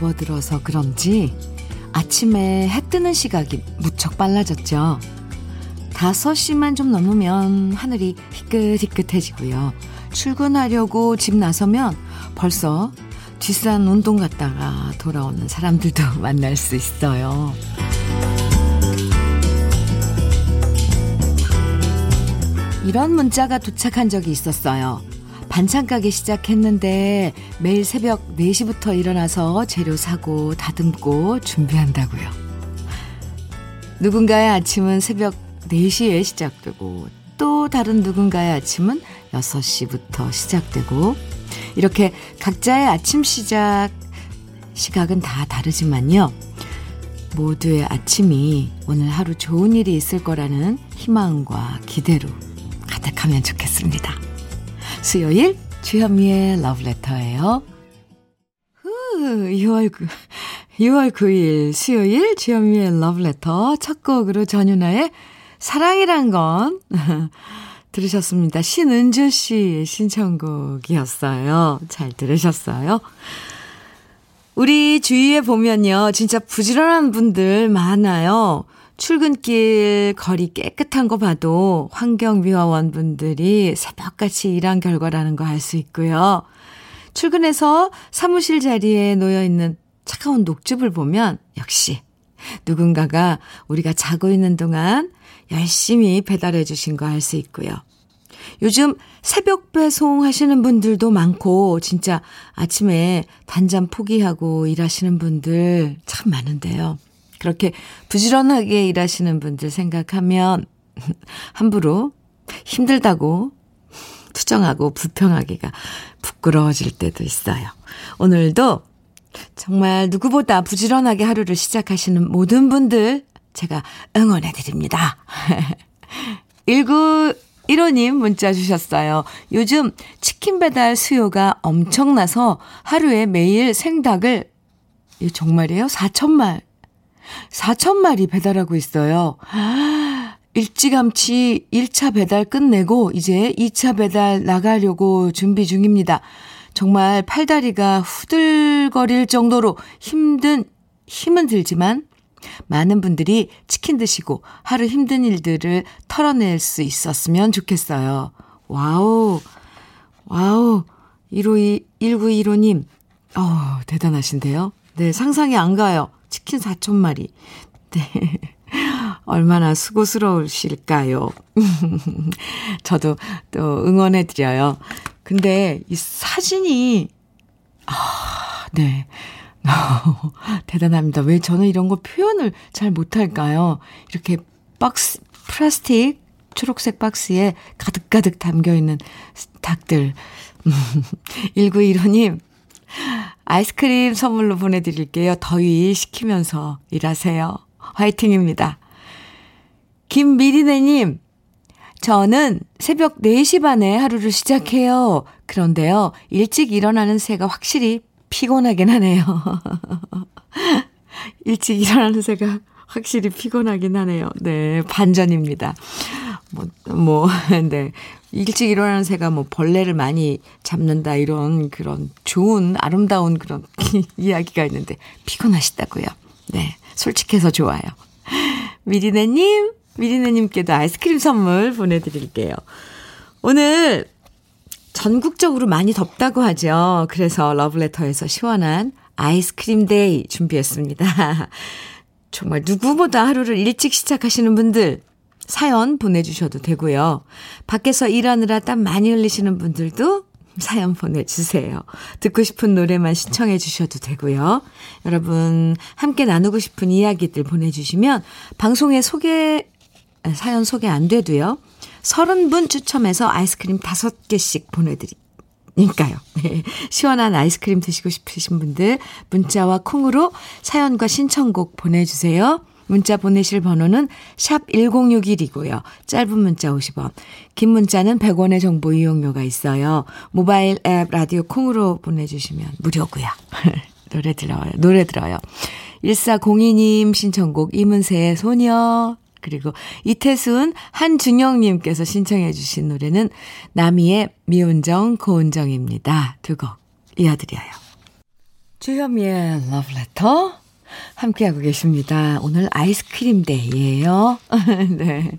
접어들어서 그런지 아침에 해 뜨는 시각이 무척 빨라졌죠. 5시만 좀 넘으면 하늘이 희끗희끗해지고요. 출근하려고 집 나서면 벌써 뒷산 운동 갔다가 돌아오는 사람들도 만날 수 있어요. 이런 문자가 도착한 적이 있었어요. 반찬 가게 시작했는데 매일 새벽 4시부터 일어나서 재료 사고 다듬고 준비한다고요. 누군가의 아침은 새벽 4시에 시작되고 또 다른 누군가의 아침은 6시부터 시작되고 이렇게 각자의 아침 시작 시각은 다 다르지만요. 모두의 아침이 오늘 하루 좋은 일이 있을 거라는 희망과 기대로 가득하면 좋겠습니다. 수요일 주현미의 러브레터예요. 후, 6월 9, 6월 9일 수요일 주현미의 러브레터 첫 곡으로 전윤아의 사랑이란 건 들으셨습니다. 신은주 씨의 신청곡이었어요. 잘 들으셨어요? 우리 주위에 보면요. 진짜 부지런한 분들 많아요. 출근길 거리 깨끗한 거 봐도 환경미화원 분들이 새벽같이 일한 결과라는 거 알 수 있고요. 출근해서 사무실 자리에 놓여 있는 차가운 녹즙을 보면 역시 누군가가 우리가 자고 있는 동안 열심히 배달해 주신 거 알 수 있고요. 요즘 새벽 배송 하시는 분들도 많고 진짜 아침에 단잠 포기하고 일하시는 분들 참 많은데요. 그렇게 부지런하게 일하시는 분들 생각하면 함부로 힘들다고 투정하고 불평하기가 부끄러워질 때도 있어요. 오늘도 정말 누구보다 부지런하게 하루를 시작하시는 모든 분들 제가 응원해 드립니다. 1915님 문자 주셨어요. 요즘 치킨 배달 수요가 엄청나서 하루에 매일 생닭을 정말이에요? 4천말 4천 마리 배달하고 있어요. 일찌감치 1차 배달 끝내고 이제 2차 배달 나가려고 준비 중입니다. 정말 팔다리가 후들거릴 정도로 힘든, 힘은 들지만 많은 분들이 치킨 드시고 하루 힘든 일들을 털어낼 수 있었으면 좋겠어요. 와우, 와우, 152, 1915님, 어 대단하신데요? 네, 상상이 안 가요. 치킨 4천 마리. 네. 얼마나 수고스러우실까요? 저도 또 응원해드려요. 근데 이 사진이, 아, 네. 대단합니다. 왜 저는 이런 거 표현을 잘 못할까요? 이렇게 박스, 플라스틱 초록색 박스에 가득가득 담겨 있는 닭들. 1915님, 아이스크림 선물로 보내드릴게요. 더위 식히면서 일하세요. 화이팅입니다. 김미리네님, 저는 새벽 4시 반에 하루를 시작해요. 그런데요, 일찍 일어나는 새가 확실히 피곤하긴 하네요. 일찍 일어나는 새가 확실히 피곤하긴 하네요. 네, 반전입니다. 뭐, 뭐, 네. 일찍 일어나는 새가 뭐 벌레를 많이 잡는다 이런 그런 좋은 아름다운 그런 이야기가 있는데 피곤하시다고요. 네. 솔직해서 좋아요. 미리네 님, 미리네 님께도 아이스크림 선물 보내 드릴게요. 오늘 전국적으로 많이 덥다고 하죠. 그래서 러브레터에서 시원한 아이스크림 day 준비했습니다. 정말 누구보다 하루를 일찍 시작하시는 분들 사연 보내주셔도 되고요. 밖에서 일하느라 땀 많이 흘리시는 분들도 사연 보내주세요. 듣고 싶은 노래만 신청해 주셔도 되고요. 여러분, 함께 나누고 싶은 이야기들 보내주시면 방송에 소개, 사연 소개 안 돼도요. 30분 추첨해서 아이스크림 5개씩 보내드리니까요. 네. 시원한 아이스크림 드시고 싶으신 분들 문자와 콩으로 사연과 신청곡 보내주세요. 문자 보내실 번호는 샵 1061이고요. 짧은 문자 50원, 긴 문자는 100원의 정보 이용료가 있어요. 모바일 앱 라디오 콩으로 보내주시면 무료고요. 노래 들어요. 노래 들어요. 1402님 신청곡 이문세의 소녀 그리고 이태순 한준영님께서 신청해 주신 노래는 나미의 미운정 고운정입니다. 두 곡 이어드려요. 주현미의 러브레터 함께하고 계십니다. 오늘 아이스크림 데이예요. 네.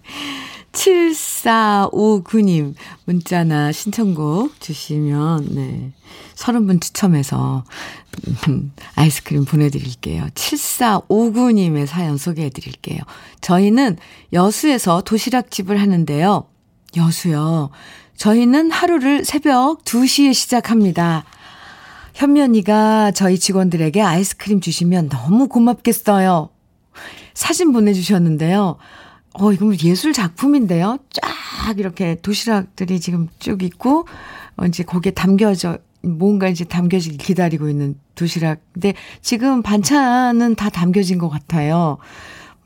7459님 문자나 신청곡 주시면 네. 30분 추첨해서 음, 아이스크림 보내드릴게요. 7459님의 사연 소개해드릴게요. 저희는 여수에서 도시락집을 하는데요. 여수요. 저희는 하루를 새벽 2시에 시작합니다. 언니가 저희 직원들에게 아이스크림 주시면 너무 고맙겠어요. 사진 보내주셨는데요. 어, 이건 예술 작품인데요. 쫙 이렇게 도시락들이 지금 쭉 있고, 어, 이제 거기에 담겨져, 뭔가 이제 담겨지기 기다리고 있는 도시락. 근데 지금 반찬은 다 담겨진 것 같아요.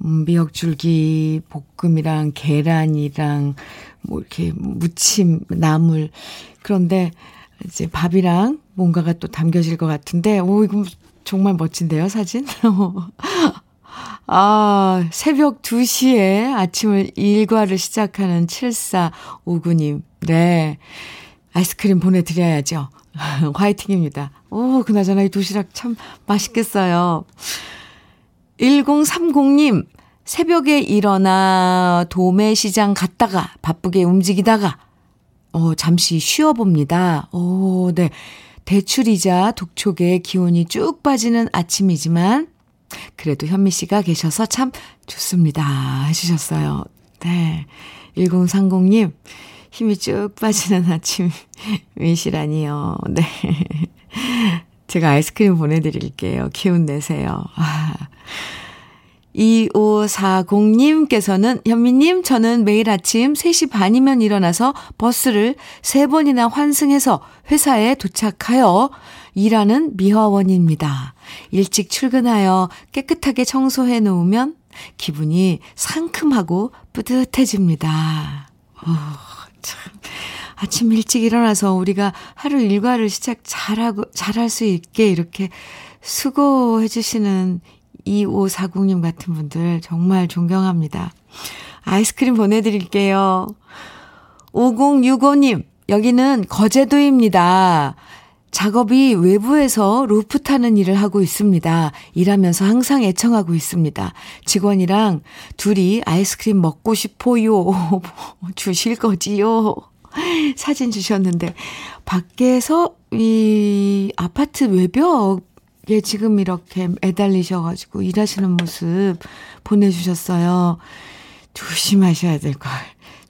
음, 미역줄기, 볶음이랑 계란이랑, 뭐 이렇게 무침, 나물. 그런데 이제 밥이랑 뭔가가 또 담겨질 것 같은데, 오, 이거 정말 멋진데요, 사진? 아, 새벽 2시에 아침을 일과를 시작하는 7459님. 네. 아이스크림 보내드려야죠. 화이팅입니다. 오, 그나저나 이 도시락 참 맛있겠어요. 1030님, 새벽에 일어나 도매시장 갔다가 바쁘게 움직이다가, 어, 잠시 쉬어봅니다. 오, 네. 대출이자 독촉에 기온이 쭉 빠지는 아침이지만, 그래도 현미 씨가 계셔서 참 좋습니다. 해주셨어요. 네. 1030님, 힘이 쭉 빠지는 아침이시라니요. 네. 제가 아이스크림 보내드릴게요. 기운 내세요. 아. 2540님께서는 현미님, 저는 매일 아침 3시 반이면 일어나서 버스를 3번이나 환승해서 회사에 도착하여 일하는 미화원입니다. 일찍 출근하여 깨끗하게 청소해 놓으면 기분이 상큼하고 뿌듯해집니다. 어, 참. 아침 일찍 일어나서 우리가 하루 일과를 시작 잘하고, 잘할 수 있게 이렇게 수고해 주시는 2540님 같은 분들 정말 존경합니다. 아이스크림 보내드릴게요. 5065님, 여기는 거제도입니다. 작업이 외부에서 루프 타는 일을 하고 있습니다. 일하면서 항상 애청하고 있습니다. 직원이랑 둘이 아이스크림 먹고 싶어요. 주실 거지요? 사진 주셨는데, 밖에서 이 아파트 외벽 에 지금 이렇게 매달리셔가지고 일하시는 모습 보내주셨어요. 조심하셔야 될 걸.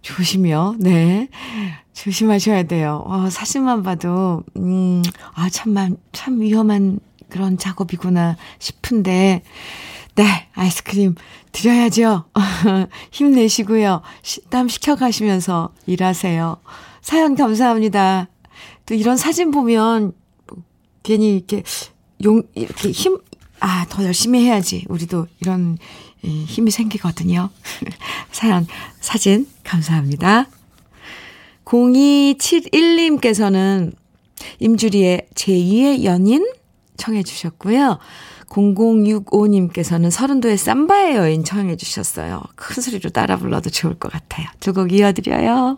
조심이요. 네. 조심하셔야 돼요. 어, 사진만 봐도, 음, 아, 참만, 참 위험한 그런 작업이구나 싶은데, 네, 아이스크림 드려야죠. 힘내시고요. 땀 식혀가시면서 일하세요. 사연 감사합니다. 또 이런 사진 보면, 괜히 이렇게, 용, 이렇게 힘, 아, 더 열심히 해야지. 우리도 이런 힘이 생기거든요. 사연, 사진, 감사합니다. 0271님께서는 임주리의 제2의 연인 청해 주셨고요. 0065님께서는 서른도의 삼바의 여인 청해 주셨어요. 큰 소리로 따라 불러도 좋을 것 같아요. 두 곡 이어드려요.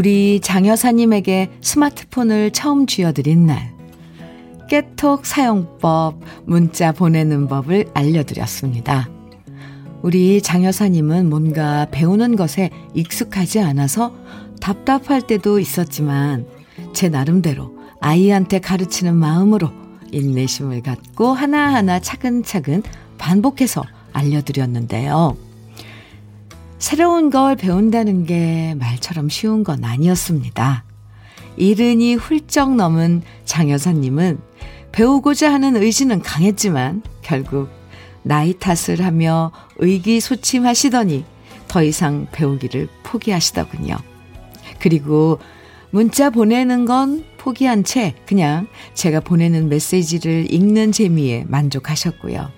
우리 장 여사님에게 스마트폰을 처음 쥐어드린 날, 깨톡 사용법, 문자 보내는 법을 알려드렸습니다. 우리 장 여사님은 뭔가 배우는 것에 익숙하지 않아서 답답할 때도 있었지만, 제 나름대로 아이한테 가르치는 마음으로 인내심을 갖고 하나하나 차근차근 반복해서 알려드렸는데요. 새로운 걸 배운다는 게 말처럼 쉬운 건 아니었습니다. 이른이 훌쩍 넘은 장 여사님은 배우고자 하는 의지는 강했지만 결국 나이 탓을 하며 의기소침하시더니 더 이상 배우기를 포기하시더군요. 그리고 문자 보내는 건 포기한 채 그냥 제가 보내는 메시지를 읽는 재미에 만족하셨고요.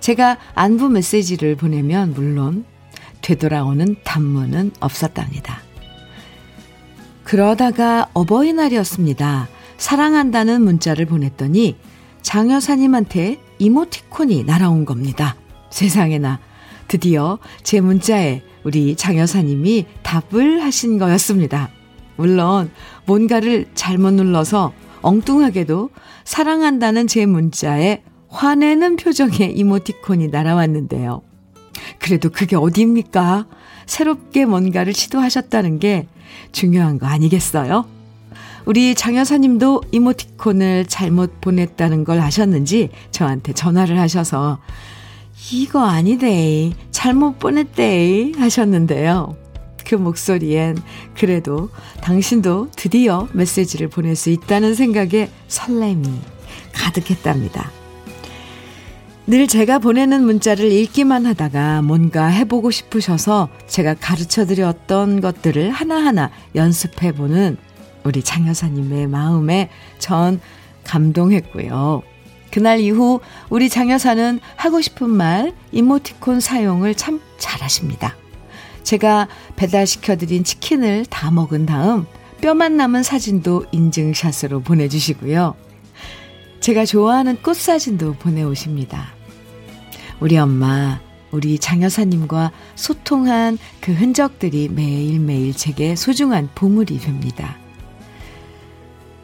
제가 안부 메시지를 보내면 물론 되돌아오는 단문은 없었답니다. 그러다가 어버이날이었습니다. 사랑한다는 문자를 보냈더니 장 여사님한테 이모티콘이 날아온 겁니다. 세상에나 드디어 제 문자에 우리 장 여사님이 답을 하신 거였습니다. 물론 뭔가를 잘못 눌러서 엉뚱하게도 사랑한다는 제 문자에 화내는 표정의 이모티콘이 날아왔는데요. 그래도 그게 어디입니까? 새롭게 뭔가를 시도하셨다는 게 중요한 거 아니겠어요? 우리 장 여사님도 이모티콘을 잘못 보냈다는 걸 아셨는지 저한테 전화를 하셔서 이거 아니데 잘못 보냈대 하셨는데요. 그 목소리엔 그래도 당신도 드디어 메시지를 보낼 수 있다는 생각에 설렘이 가득했답니다. 늘 제가 보내는 문자를 읽기만 하다가 뭔가 해보고 싶으셔서 제가 가르쳐 드렸던 것들을 하나하나 연습해보는 우리 장 여사님의 마음에 전 감동했고요. 그날 이후 우리 장 여사는 하고 싶은 말, 이모티콘 사용을 참 잘하십니다. 제가 배달시켜드린 치킨을 다 먹은 다음 뼈만 남은 사진도 인증샷으로 보내주시고요. 제가 좋아하는 꽃 사진도 보내오십니다. 우리 엄마, 우리 장 여사님과 소통한 그 흔적들이 매일매일 제게 소중한 보물이 됩니다.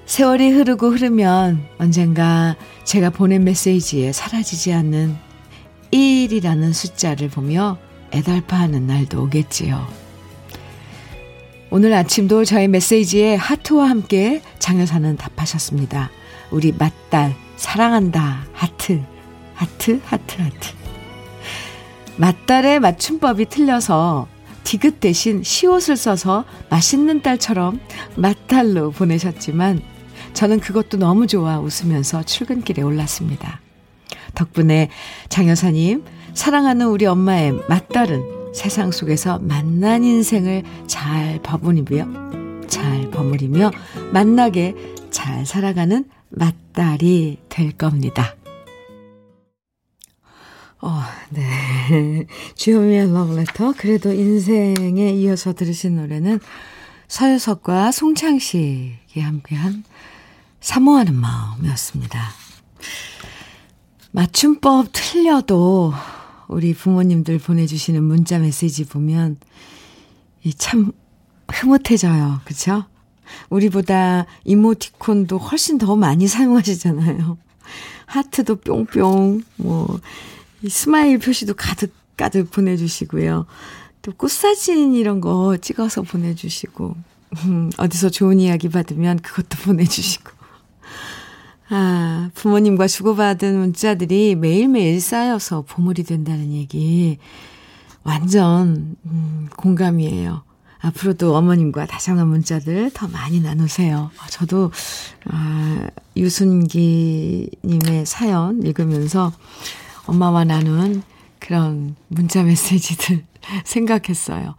세월이 흐르고 흐르면 언젠가 제가 보낸 메시지에 사라지지 않는 1이라는 숫자를 보며 애달파하는 날도 오겠지요. 오늘 아침도 저의 메시지에 하트와 함께 장여사는 답하셨습니다. 우리 맏딸 사랑한다 하트 하트 하트 하트 맏딸의 맞춤법이 틀려서 디귿 대신 시옷을 써서 맛있는 딸처럼 맏딸로 보내셨지만 저는 그것도 너무 좋아 웃으면서 출근길에 올랐습니다. 덕분에 장 여사님 사랑하는 우리 엄마의 맏딸은 세상 속에서 만난 인생을 잘 버무리며, 잘 버무리며 만나게 잘 살아가는 맏딸이 될 겁니다. 어, 네. 주현미의 러브레터. 그래도 인생에 이어서 들으신 노래는 서유석과 송창식이 함께한 사모하는 마음이었습니다. 맞춤법 틀려도 우리 부모님들 보내주시는 문자 메시지 보면 참 흐뭇해져요. 그쵸? 우리보다 이모티콘도 훨씬 더 많이 사용하시잖아요. 하트도 뿅뿅, 뭐, smile 표시도 가득 가득 보내주시고요. 또 꽃사진 이런 거 찍어서 보내주시고, 음, 어디서 좋은 이야기 받으면 그것도 보내주시고. 아, 부모님과 주고받은 문자들이 매일매일 쌓여서 보물이 된다는 얘기. 완전, 음, 공감이에요. 앞으로도 어머님과 다정한 문자들 더 많이 나누세요. 아, 저도, 아, 유순기님의 사연 읽으면서 엄마와 나눈 그런 문자 메시지들 생각했어요.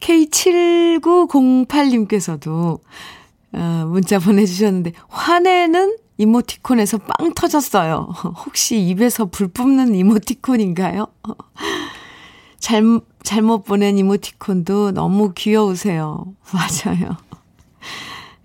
K7908님께서도, 어, 문자 보내주셨는데, 화내는 이모티콘에서 빵 터졌어요. 혹시 입에서 불 뿜는 이모티콘인가요? 잘, 잘못 보낸 이모티콘도 너무 귀여우세요. 맞아요.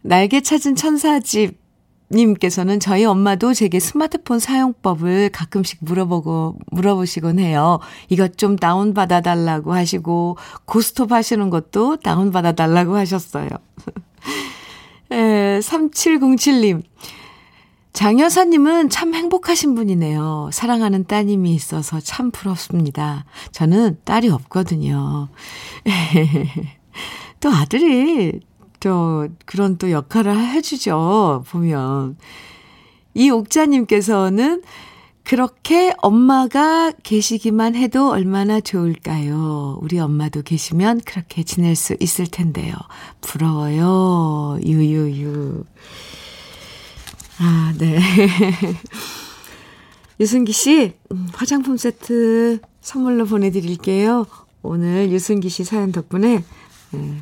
날개 찾은 천사집 님께서는 저희 엄마도 제게 스마트폰 사용법을 가끔씩 물어보고, 물어보시곤 해요. 이것 좀 다운 받아 달라고 하시고, 고스톱 하시는 것도 다운 받아 달라고 하셨어요. 에, 3707님. 장 여사님은 참 행복하신 분이네요. 사랑하는 따님이 있어서 참 부럽습니다. 저는 딸이 없거든요. 또 아들이 또 그런 또 역할을 해주죠. 보면. 이 옥자님께서는 그렇게 엄마가 계시기만 해도 얼마나 좋을까요? 우리 엄마도 계시면 그렇게 지낼 수 있을 텐데요. 부러워요. 유유유. 아, 네. 유승기 씨, 음, 화장품 세트 선물로 보내드릴게요. 오늘 유승기 씨 사연 덕분에 네,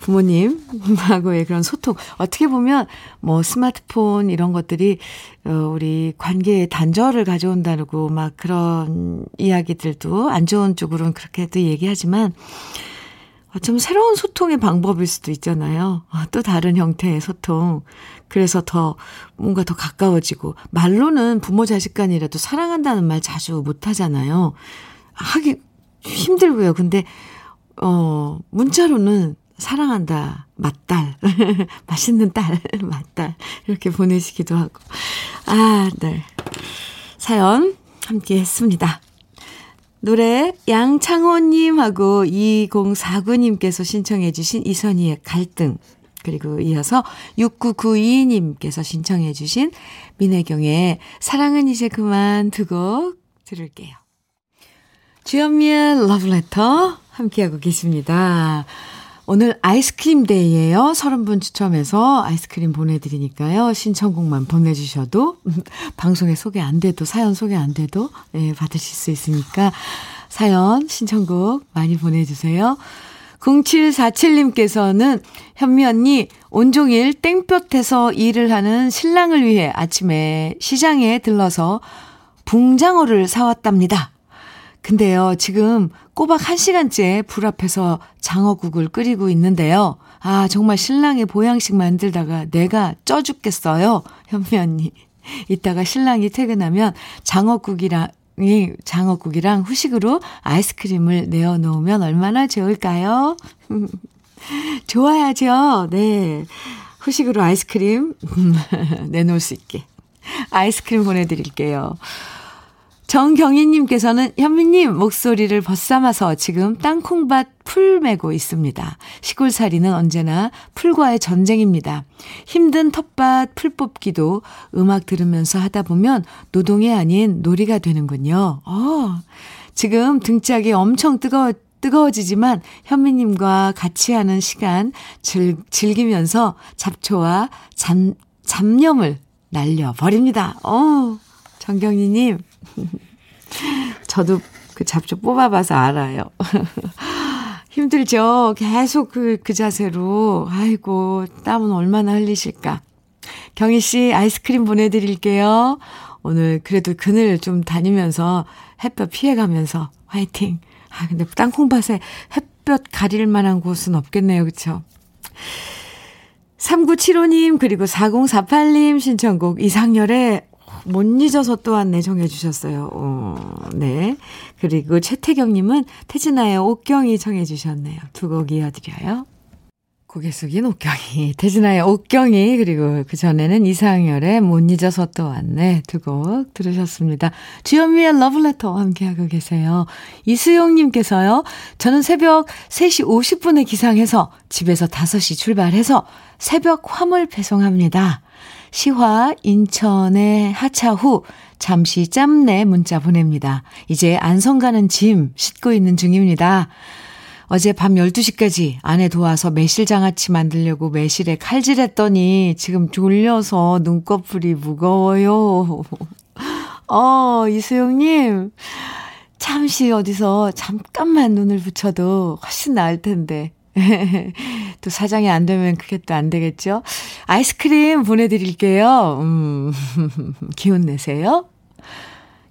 부모님하고의 그런 소통. 어떻게 보면 뭐 스마트폰 이런 것들이 어, 우리 관계에 단절을 가져온다고 막 그런 이야기들도 안 좋은 쪽으로는 그렇게도 얘기하지만 어쩌면 새로운 소통의 방법일 수도 있잖아요. 또 다른 형태의 소통. 그래서 더 뭔가 더 가까워지고 말로는 부모 자식 간이라도 사랑한다는 말 자주 못 하잖아요. 하기 힘들고요. 근데 어 문자로는 사랑한다. 맞딸. 맛있는 딸. 맞딸. 이렇게 보내시기도 하고. 아, 네. 사연 함께 했습니다. 노래 양창호님하고 2049님께서 신청해 주신 이선희의 갈등 그리고 이어서 6992님께서 신청해 주신 민혜경의 사랑은 이제 그만 두고 들을게요. 주현미의 러브레터 함께하고 계십니다. 오늘 아이스크림 데이예요. 30분 추첨해서 아이스크림 보내드리니까요. 신청곡만 보내주셔도 방송에 소개 안 돼도 사연 소개 안 돼도 예, 받으실 수 있으니까 사연 신청곡 많이 보내주세요. 0747님께서는 현미 언니 온종일 땡볕에서 일을 하는 신랑을 위해 아침에 시장에 들러서 붕장어를 사왔답니다. 근데요, 지금 꼬박 1시간째 불 앞에서 장어국을 끓이고 있는데요. 아, 정말 신랑의 보양식 만들다가 내가 쪄 죽겠어요. 현미 언니. 이따가 신랑이 퇴근하면 장어국이랑 이 장어국이랑 후식으로 아이스크림을 내어 놓으면 얼마나 좋을까요? 좋아야죠. 네. 후식으로 아이스크림 내놓을 수 있게. 아이스크림 보내드릴게요. 정경희님께서는 현미님 목소리를 벗삼아서 지금 땅콩밭 풀 매고 있습니다. 시골살이는 언제나 풀과의 전쟁입니다. 힘든 텃밭 풀 뽑기도 음악 들으면서 하다 보면 노동이 아닌 놀이가 되는군요. 어, 지금 등짝이 엄청 뜨거워, 뜨거워지지만 현미님과 같이 하는 시간 즐, 즐기면서 잡초와 잡, 잡념을 날려버립니다. 어, 정경희님. 저도 그 잡초 뽑아봐서 알아요. 힘들죠? 계속 그, 그 자세로. 아이고, 땀은 얼마나 흘리실까. 경희 씨, 아이스크림 보내드릴게요. 오늘 그래도 그늘 좀 다니면서 햇볕 피해가면서 화이팅. 아, 근데 땅콩밭에 햇볕 가릴 만한 곳은 없겠네요. 그쵸? 3975님, 그리고 4048님 신청곡 이상열의 못 잊어서 또한 내정해 주셨어요. 어, 네. 그리고 최태경님은 태진아의 옥경이 청해 주셨네요. 두 곡 이어드려요. 고개 숙인 옥경이, 태진아의 옥경이, 그리고 그 전에는 이상열의 못 잊어서 또 왔네. 두 곡 들으셨습니다. 주현미의 러브레터 함께하고 계세요. 이수용님께서요, 저는 새벽 3시 50분에 기상해서 집에서 5시 출발해서 새벽 화물 배송합니다. 시화 인천에 하차 후 잠시 짬내 문자 보냅니다. 이제 안성 가는 짐 싣고 있는 중입니다. 어제 밤 12시까지 아내 도와서 매실 장아찌 만들려고 매실에 칼질했더니 지금 졸려서 눈꺼풀이 무거워요. 어, 이수영님. 잠시 어디서 잠깐만 눈을 붙여도 훨씬 나을 텐데. 또 사장이 안 되면 그게 또 안 되겠죠? 아이스크림 보내드릴게요. 음, 기운 내세요.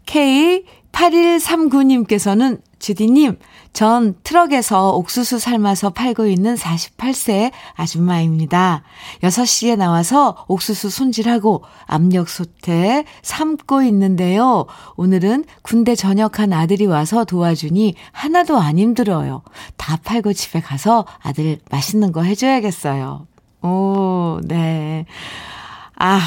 K8139님께서는 주디님, 전 트럭에서 옥수수 삶아서 팔고 있는 48세 아줌마입니다. 6시에 나와서 옥수수 손질하고 압력솥에 삶고 있는데요. 오늘은 군대 전역한 아들이 와서 도와주니 하나도 안 힘들어요. 다 팔고 집에 가서 아들 맛있는 거 해줘야겠어요. 오, 네. 아,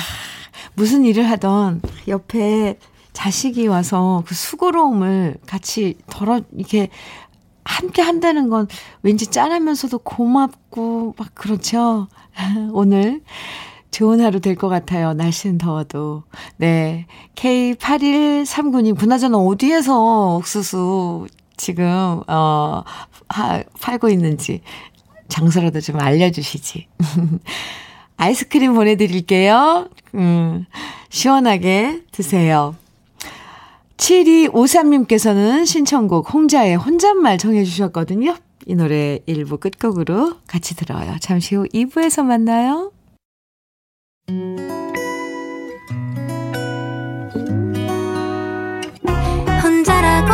무슨 일을 하던 옆에 자식이 와서 그 수고로움을 같이 덜어, 이렇게 함께 한다는 건 왠지 짠하면서도 고맙고 막 그렇죠. 오늘 좋은 하루 될 것 같아요. 날씨는 더워도. 네. K8139님, 그나저나 어디에서 옥수수 지금, 어, 하, 팔고 있는지 장소라도 좀 알려주시지. 아이스크림 보내드릴게요. 음, 시원하게 드세요. 7253님께서는 신청곡 홍자의 혼잣말 정해주셨거든요. 이 노래 1부 끝곡으로 같이 들어요. 잠시 후 2부에서 만나요. 혼자라고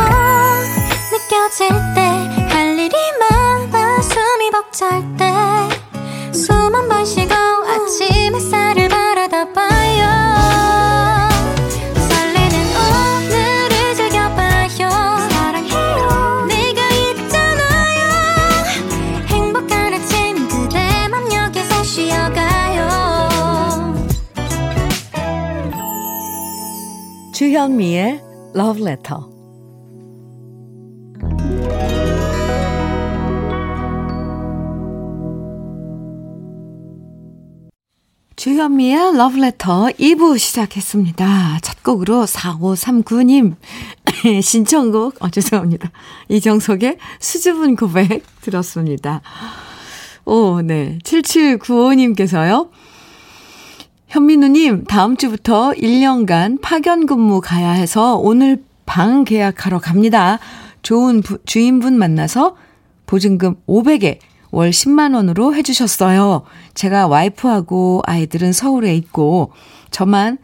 느껴질 때 할 일이 많아 숨이 벅찰 때 숨 한 번 쉬고 아침 햇살 주현미의 Love Letter. 주현미의 Love Letter 2부 시작했습니다. 첫 곡으로 4539님 신청곡, 어, 죄송합니다. 이정석의 수줍은 고백 들었습니다. 오, 네. 7795님께서요. 현민우님, 다음 주부터 1년간 파견 근무 가야 해서 오늘 방 계약하러 갑니다. 좋은 부, 주인분 만나서 보증금 500에 월 10만원으로 해주셨어요. 제가 와이프하고 아이들은 서울에 있고, 저만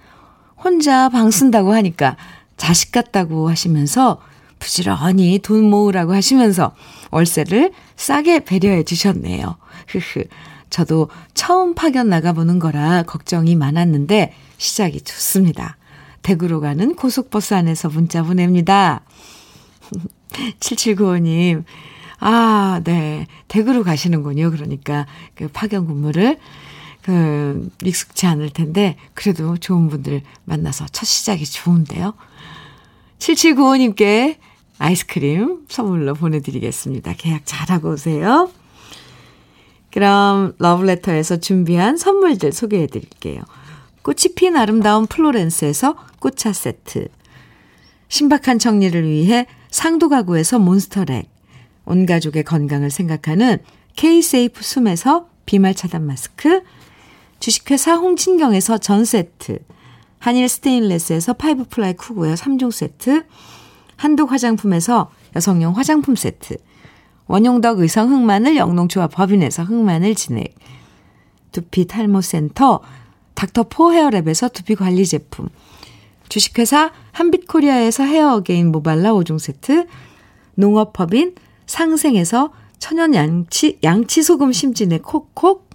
혼자 방 쓴다고 하니까 자식 같다고 하시면서 부지런히 돈 모으라고 하시면서 월세를 싸게 배려해 주셨네요. 흐흐. 저도 처음 파견 나가보는 거라 걱정이 많았는데 시작이 좋습니다. 대구로 가는 고속버스 안에서 문자 보냅니다. 7795님, 아, 네. 대구로 가시는군요. 그러니까 그 파견 근무를 그 익숙치 않을 텐데 그래도 좋은 분들 만나서 첫 시작이 좋은데요. 7795님께 아이스크림 선물로 보내드리겠습니다. 계약 잘하고 오세요. 그럼 러브레터에서 준비한 선물들 소개해 드릴게요. 꽃이 핀 아름다운 플로렌스에서 꽃차 세트. 신박한 정리를 위해 상도 가구에서 몬스터랙. 온 가족의 건강을 생각하는 K-세이프 숨에서 비말 차단 마스크. 주식회사 홍진경에서 전 세트. 한일 스테인레스에서 five ply cookware 3종 세트. 한독 화장품에서 여성용 화장품 세트. 원용덕 의성 흑마늘 영농조합 법인에서 흑마늘 진액. 두피 탈모센터 닥터포 헤어랩에서 두피 관리 제품. 주식회사 한빛코리아에서 헤어 어게인 모발라 5종 세트. 농업법인 상생에서 천연 양치, 양치 소금 심진의 콕콕.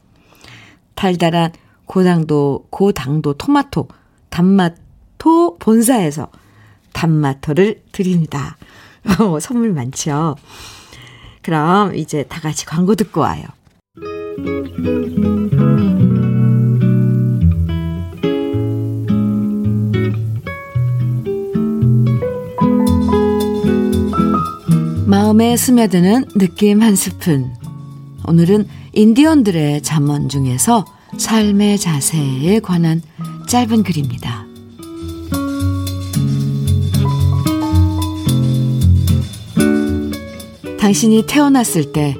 달달한 고당도, 고당도 토마토, 단마토 본사에서 단마토를 드립니다. 선물 많죠? 그럼 이제 다 같이 광고 듣고 와요. 마음에 스며드는 느낌 한 스푼. 오늘은 인디언들의 잠언 중에서 삶의 자세에 관한 짧은 글입니다. 당신이 태어났을 때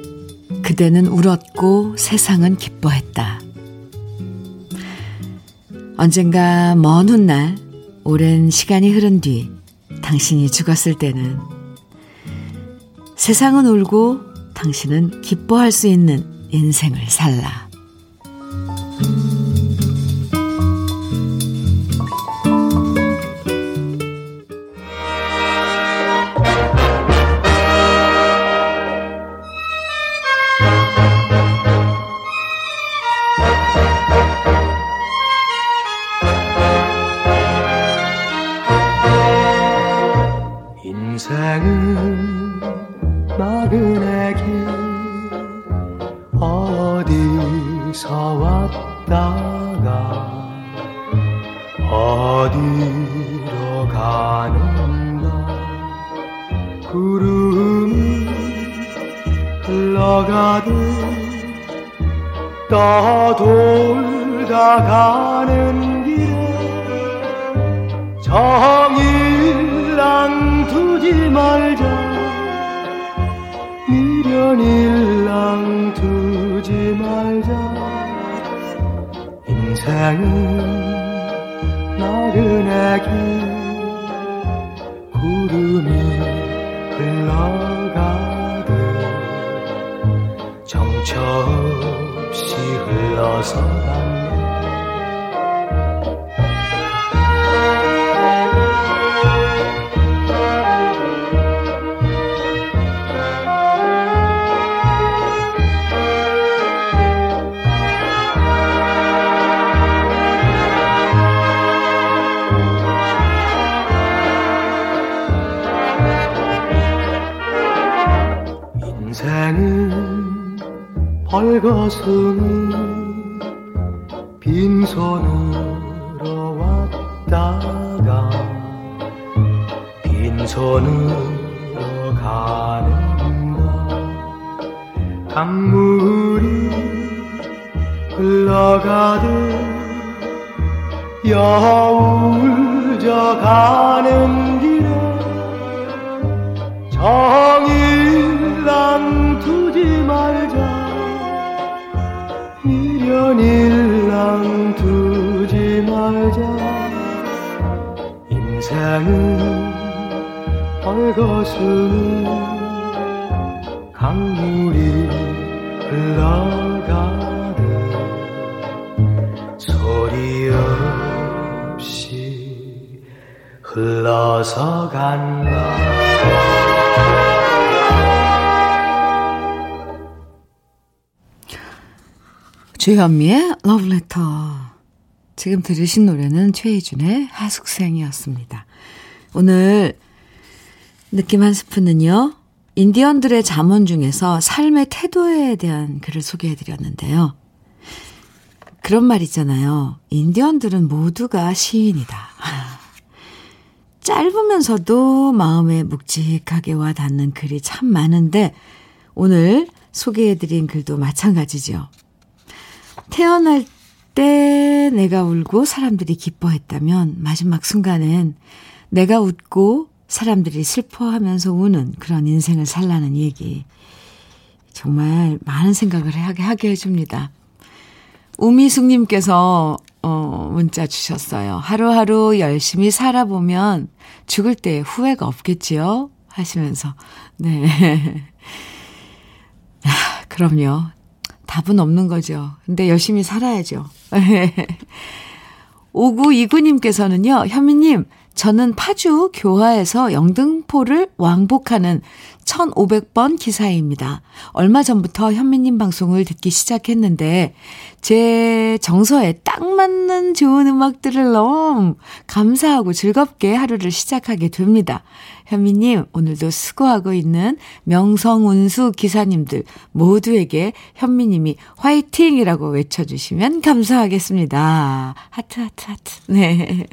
그대는 울었고 세상은 기뻐했다. 언젠가 먼 훗날 오랜 시간이 흐른 뒤 당신이 죽었을 때는 세상은 울고 당신은 기뻐할 수 있는 인생을 살라. 벌거숭이 빈손으로 왔다가 빈손으로 가는가? 강물이 흘러가듯 여울져 가는 길에 정일랑 두지 말자 일랑 두지 말자. 인생은 벌거숭이 강물이 흘러가듯 소리 없이 흘러서 간 주현미의 러브레터. 지금 들으신 노래는 최희준의 하숙생이었습니다. 오늘 느낌 한 스푼은요. 인디언들의 잠언 중에서 삶의 태도에 대한 글을 소개해 드렸는데요. 그런 말 있잖아요. 인디언들은 모두가 시인이다. 짧으면서도 마음에 묵직하게 와 닿는 글이 참 많은데 오늘 소개해 드린 글도 마찬가지죠. 태어날 때 내가 울고 사람들이 기뻐했다면 마지막 순간엔 내가 웃고 사람들이 슬퍼하면서 우는 그런 인생을 살라는 얘기. 정말 많은 생각을 하게, 하게 해줍니다. 우미숙님께서, 어, 문자 주셨어요. 하루하루 열심히 살아보면 죽을 때 후회가 없겠지요? 하시면서. 네. 아, 그럼요. 답은 없는 거죠. 근데 열심히 살아야죠. 5929님께서는요, 현미님, 저는 파주 교화에서 영등포를 왕복하는 1500번 기사입니다. 얼마 전부터 현미님 방송을 듣기 시작했는데, 제 정서에 딱 맞는 좋은 음악들을 너무 감사하고 즐겁게 하루를 시작하게 됩니다. 현미님, 오늘도 수고하고 있는 명성운수 기사님들 모두에게 현미님이 화이팅이라고 외쳐주시면 감사하겠습니다. 하트, 하트, 하트. 네.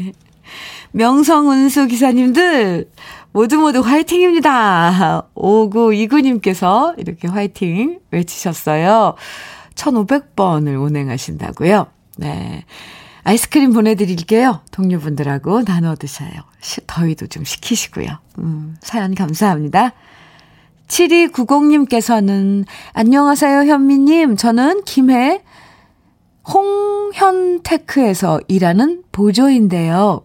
명성운수 기사님들, 모두 모두 화이팅입니다. 5929님께서 이렇게 화이팅 외치셨어요. 1500번을 운행하신다고요? 네. 아이스크림 보내드릴게요. 동료분들하고 나눠 드셔요. 더위도 좀 식히시고요. 음, 사연 감사합니다. 7290님께서는, 안녕하세요, 현미님. 저는 김해 홍현테크에서 일하는 보조인데요.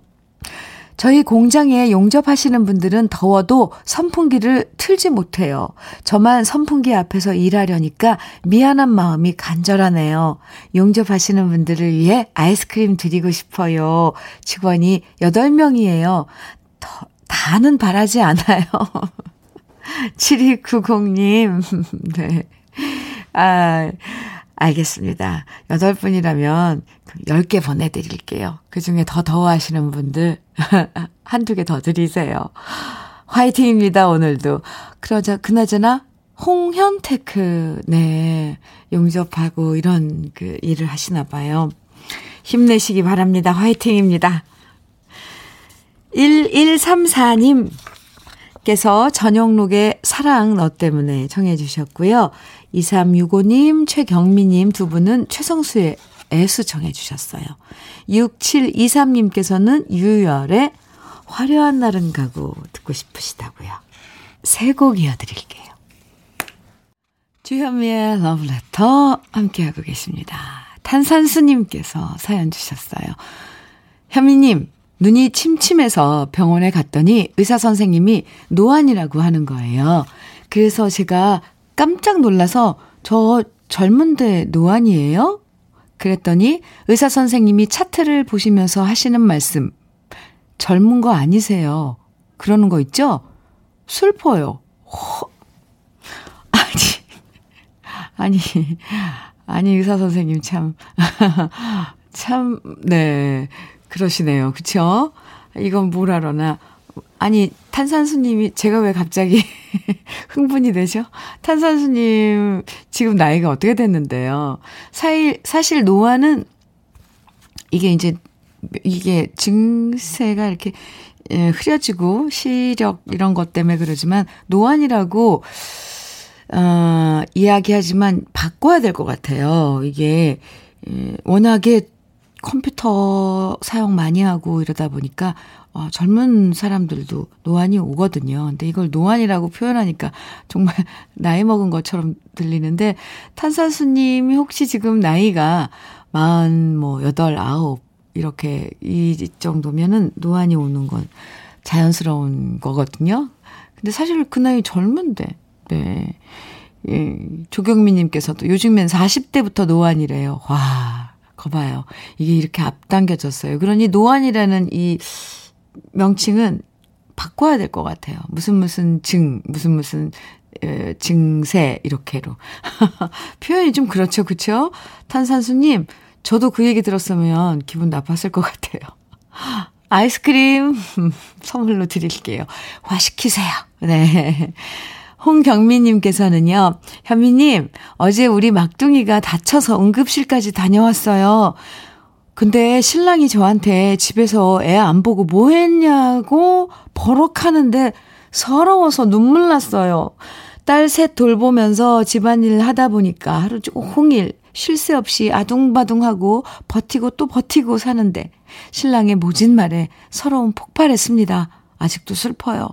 저희 공장에 용접하시는 분들은 더워도 선풍기를 틀지 못해요. 저만 선풍기 앞에서 일하려니까 미안한 마음이 간절하네요. 용접하시는 분들을 위해 아이스크림 드리고 싶어요. 직원이 8명이에요. 더, 다는 바라지 않아요. 7290님, 네. 아, 알겠습니다. 8분이라면 10개 보내드릴게요. 그 중에 더 더워하시는 분들 한두 개 더 드리세요. 화이팅입니다, 오늘도. 그러자, 그나저나, 홍현테크, 네, 용접하고 이런 그 일을 하시나 봐요. 힘내시기 바랍니다. 화이팅입니다. 1134님, 께서 전영록의 사랑 너 때문에 청해 주셨고요. 2365님, 최경미님 두 분은 최성수의 애수 청해 주셨어요. 6723님께서는 유열의 화려한 날은 가고 듣고 싶으시다고요. 세 곡 이어드릴게요. 주현미의 러브레터 함께하고 계십니다. 탄산수님께서 사연 주셨어요. 현미님, 눈이 침침해서 병원에 갔더니 의사 선생님이 노안이라고 하는 거예요. 그래서 제가 깜짝 놀라서 저 젊은데 노안이에요? 그랬더니 의사 선생님이 차트를 보시면서 하시는 말씀. 젊은 거 아니세요. 그러는 거 있죠? 슬퍼요. 허. 아니, 아니, 아니, 의사 선생님 참, 참, 네, 그러시네요. 그쵸? 이건 뭐라러나. 아니, 탄산수님이, 제가 왜 갑자기 흥분이 되죠? 탄산수님, 지금 나이가 어떻게 됐는데요? 사일, 사실 노화는, 이게 이제, 이게 증세가 이렇게, 예, 흐려지고, 시력, 이런 것 때문에 그러지만, 노안이라고, 어, 이야기하지만, 바꿔야 될 것 같아요. 이게, 예, 워낙에 컴퓨터 사용 많이 하고 이러다 보니까 어, 젊은 사람들도 노안이 오거든요. 근데 이걸 노안이라고 표현하니까 정말 나이 먹은 것처럼 들리는데 탄산수님이 혹시 지금 나이가 마흔 뭐 여덟 아홉 이렇게 이 정도면은 노안이 오는 건 자연스러운 거거든요. 근데 사실 그 나이 젊은데 네. 예, 조경민님께서도 요즘엔 40대부터 노안이래요. 와, 거봐요. 이게 이렇게 앞당겨졌어요. 그러니 노안이라는 이 명칭은 바꿔야 될 것 같아요. 무슨 무슨 증, 무슨 무슨 에, 증세 이렇게로 표현이 좀 그렇죠, 그렇죠? 탄산수님, 저도 그 얘기 들었으면 기분 나빴을 것 같아요. 아이스크림 선물로 드릴게요. 화 시키세요. 네. 홍경민님께서는요, 현미님, 어제 우리 막둥이가 다쳐서 응급실까지 다녀왔어요. 근데 신랑이 저한테 집에서 애 안 보고 뭐 했냐고 버럭하는데 서러워서 눈물 났어요. 딸 셋 돌보면서 집안일 하다 보니까 하루 종일 쉴 새 없이 아둥바둥하고 버티고 또 버티고 사는데 신랑의 모진 말에 서러움 폭발했습니다. 아직도 슬퍼요.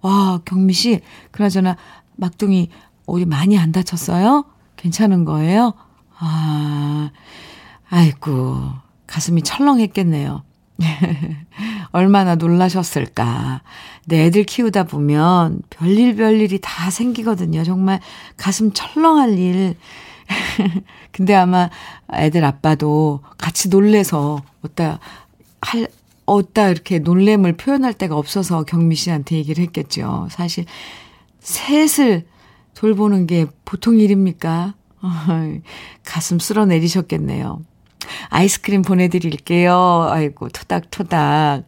와, 경미 씨, 그나저나 막둥이 어디 많이 안 다쳤어요? 괜찮은 거예요? 아, 아이고, 가슴이 철렁했겠네요. 얼마나 놀라셨을까. 내 애들 키우다 보면 별일 별일이 다 생기거든요. 정말 가슴 철렁할 일. 근데 아마 애들 아빠도 같이 놀래서 어따 할 어따 이렇게 놀램을 표현할 데가 없어서 경미 씨한테 얘기를 했겠죠. 사실 셋을 돌보는 게 보통 일입니까? 가슴 쓸어 내리셨겠네요. 아이스크림 보내드릴게요. 아이고, 토닥토닥.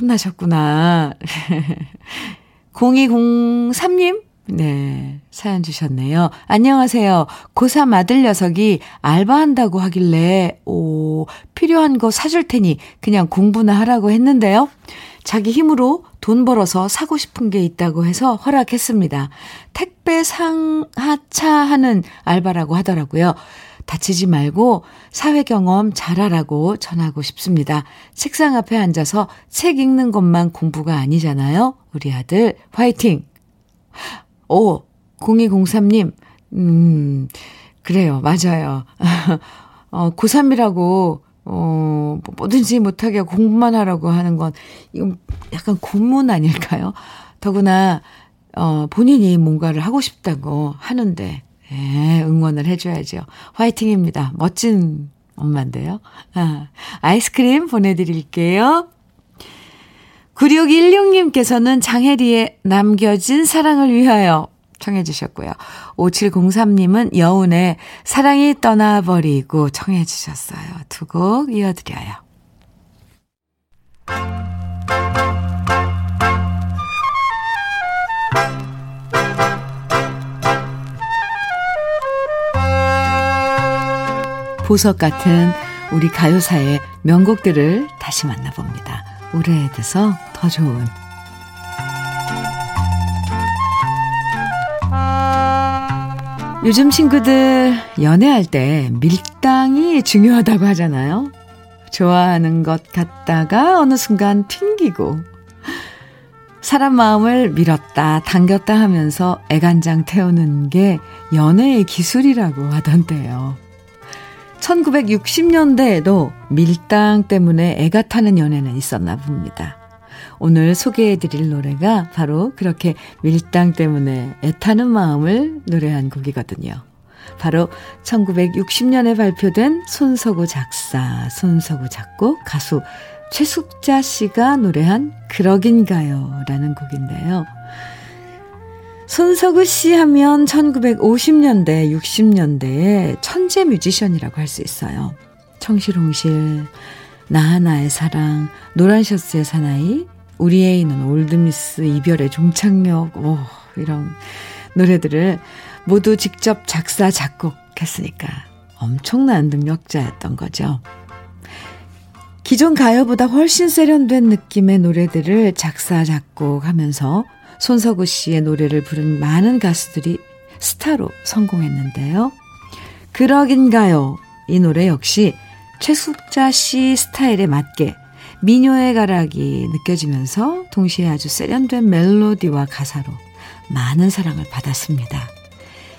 혼나셨구나. 0203님? 네, 사연 주셨네요. 안녕하세요. 고3 아들 녀석이 알바한다고 하길래, 오, 필요한 거 사줄 테니 그냥 공부나 하라고 했는데요. 자기 힘으로 돈 벌어서 사고 싶은 게 있다고 해서 허락했습니다. 택배 상하차 하는 알바라고 하더라고요. 다치지 말고 사회 경험 잘하라고 전하고 싶습니다. 책상 앞에 앉아서 책 읽는 것만 공부가 아니잖아요. 우리 아들 화이팅! 오, 0203님, 음, 그래요. 맞아요. 어, 고3이라고, 어, 뭐 뭐든지 못하게 공부만 하라고 하는 건, 이건 약간 고문 아닐까요? 더구나, 어, 본인이 뭔가를 하고 싶다고 하는데, 예, 응원을 해줘야죠. 화이팅입니다. 멋진 엄마인데요. 아, 아이스크림 보내드릴게요. 9616님께서는 장혜리의 남겨진 사랑을 위하여 청해 주셨고요. 5703님은 여운의 사랑이 떠나버리고 청해 주셨어요. 두 곡 이어드려요. 보석 같은 우리 가요사의 명곡들을 다시 만나봅니다. 오래돼서 더 좋은 요즘 친구들 연애할 때 밀당이 중요하다고 하잖아요. 좋아하는 것 같다가 어느 순간 튕기고 사람 마음을 밀었다 당겼다 하면서 애간장 태우는 게 연애의 기술이라고 하던데요. 1960년대에도 밀당 때문에 애가 타는 연애는 있었나 봅니다. 오늘 소개해 드릴 노래가 바로 그렇게 밀당 때문에 애타는 마음을 노래한 곡이거든요. 바로 1960년에 발표된 손석구 작사, 손석구 작곡, 가수 최숙자 씨가 노래한 그러긴가요? 라는 곡인데요. 손석우 씨 하면 1950년대, 60년대에 천재 뮤지션이라고 할 수 있어요. 청실홍실, 나하나의 사랑, 노란 셔츠의 사나이, 우리 애인은 올드미스, 이별의 종착역, 오, 이런 노래들을 모두 직접 작사, 작곡했으니까 엄청난 능력자였던 거죠. 기존 가요보다 훨씬 세련된 느낌의 노래들을 작사, 작곡하면서 손석구 씨의 노래를 부른 많은 가수들이 스타로 성공했는데요. 그러긴가요? 이 노래 역시 최숙자 씨 스타일에 맞게 미녀의 가락이 느껴지면서 동시에 아주 세련된 멜로디와 가사로 많은 사랑을 받았습니다.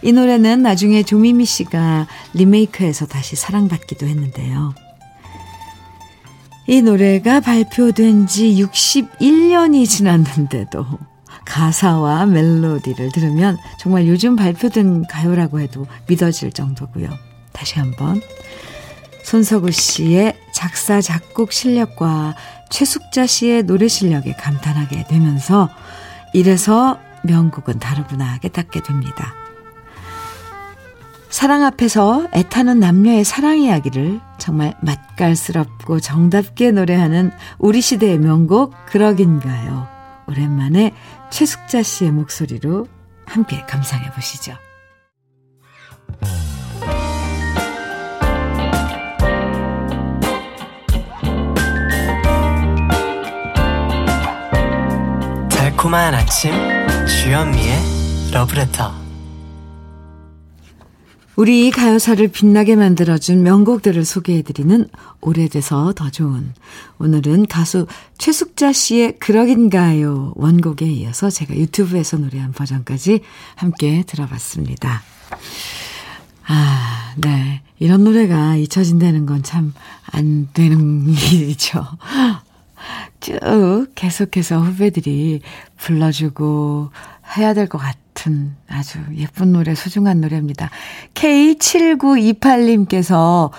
이 노래는 나중에 조미미 씨가 리메이크해서 다시 사랑받기도 했는데요. 이 노래가 발표된 지 61년이 지났는데도 가사와 멜로디를 들으면 정말 요즘 발표된 가요라고 해도 믿어질 정도고요. 다시 한번 손석우 씨의 작사 작곡 실력과 최숙자 씨의 노래 실력에 감탄하게 되면서 이래서 명곡은 다르구나 깨닫게 됩니다. 사랑 앞에서 애타는 남녀의 사랑 이야기를 정말 맛깔스럽고 정답게 노래하는 우리 시대의 명곡 그러긴가요. 오랜만에 최숙자 씨의 목소리로 함께 감상해 보시죠. 달콤한 아침 주현미의 러브레터 우리 가요사를 빛나게 만들어준 명곡들을 소개해드리는 오래돼서 더 좋은 오늘은 가수 최숙자 씨의 그러긴가요 원곡에 이어서 제가 유튜브에서 노래한 버전까지 함께 들어봤습니다. 아, 네. 이런 노래가 잊혀진다는 건 참 안 되는 일이죠. 쭉 계속해서 후배들이 불러주고 해야 될 것 같은 아주 예쁜 노래, 소중한 노래입니다. K7928님께서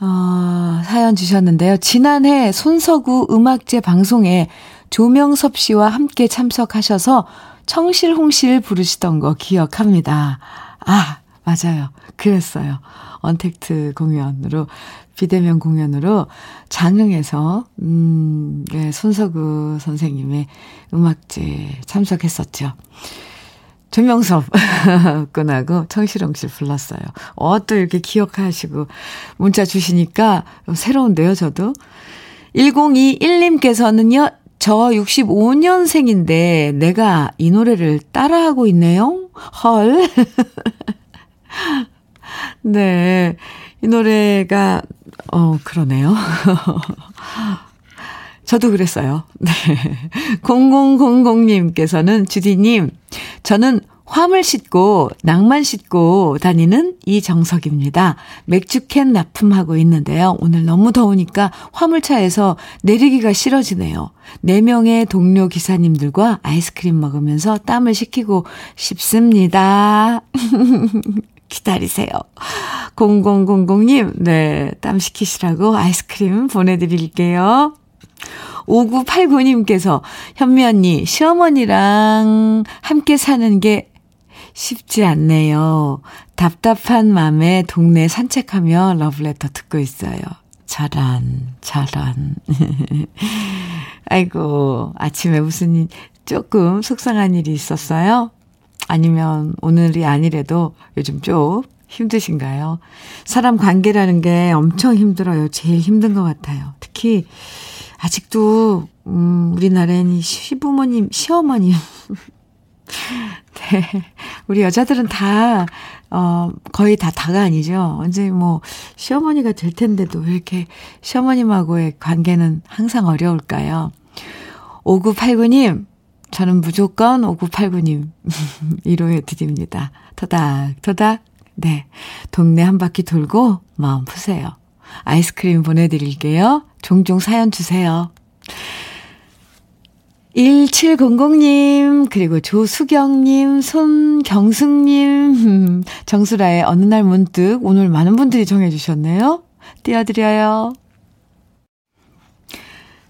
어, 사연 주셨는데요. 지난해 손서구 음악제 방송에 조명섭 씨와 함께 참석하셔서 청실홍실 부르시던 거 기억합니다. 아, 맞아요. 그랬어요. 언택트 공연으로, 비대면 공연으로 장흥에서, 음, 네, 손석구 선생님의 음악제 참석했었죠. 조명섭 군하고 청실홍실 불렀어요. 어, 또 이렇게 기억하시고 문자 주시니까 새로운데요, 저도. 1021님께서는요, 저 65년생인데 내가 이 노래를 따라하고 있네요? 헐. 네. 이 노래가, 어, 그러네요. 저도 그랬어요. 네. 0000님께서는 주디님, 저는 화물 싣고 낭만 싣고 다니는 이정석입니다. 맥주캔 납품하고 있는데요. 오늘 너무 더우니까 화물차에서 내리기가 싫어지네요. 4명의 동료 기사님들과 아이스크림 먹으면서 땀을 식히고 싶습니다. 기다리세요. 0000님, 네, 땀 식히시라고 아이스크림 보내드릴게요. 5989님께서 현미 언니, 시어머니랑 함께 사는 게 쉽지 않네요. 답답한 맘에 동네 산책하며 러브레터 듣고 있어요. 저런, 저런. 아이고, 아침에 무슨 조금 속상한 일이 있었어요? 아니면 오늘이 아니래도 요즘 좀 힘드신가요? 사람 관계라는 게 엄청 힘들어요. 제일 힘든 것 같아요. 특히 아직도 음 우리나라에는 시부모님, 시어머님 네. 우리 여자들은 다, 어, 거의 다 다가 아니죠. 언제 뭐, 시어머니가 될 텐데도 왜 이렇게 시어머님하고의 관계는 항상 어려울까요? 5989님, 저는 무조건 5989님, 위로해 드립니다. 토닥, 토닥, 네. 동네 한 바퀴 돌고 마음 푸세요. 아이스크림 보내드릴게요. 종종 사연 주세요. 1700님, 그리고 조수경님, 손경숙님, 정수라의 어느 날 문득 오늘 많은 분들이 청해주셨네요. 띄워드려요.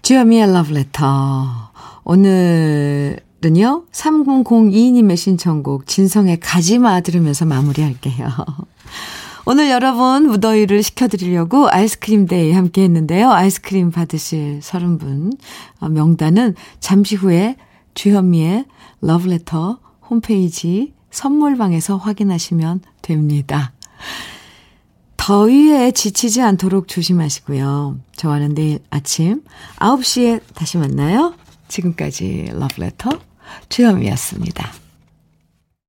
주현미의 러브레터. 오늘은요, 3002님의 신청곡, 진성의 가지마 들으면서 마무리할게요. 오늘 여러분 무더위를 식혀드리려고 아이스크림 day 함께 했는데요. 아이스크림 받으실 30분 어, 명단은 잠시 후에 주현미의 러브레터 홈페이지 선물방에서 확인하시면 됩니다. 더위에 지치지 않도록 조심하시고요. 저와는 내일 아침 9시에 다시 만나요. 지금까지 러브레터 주현미였습니다.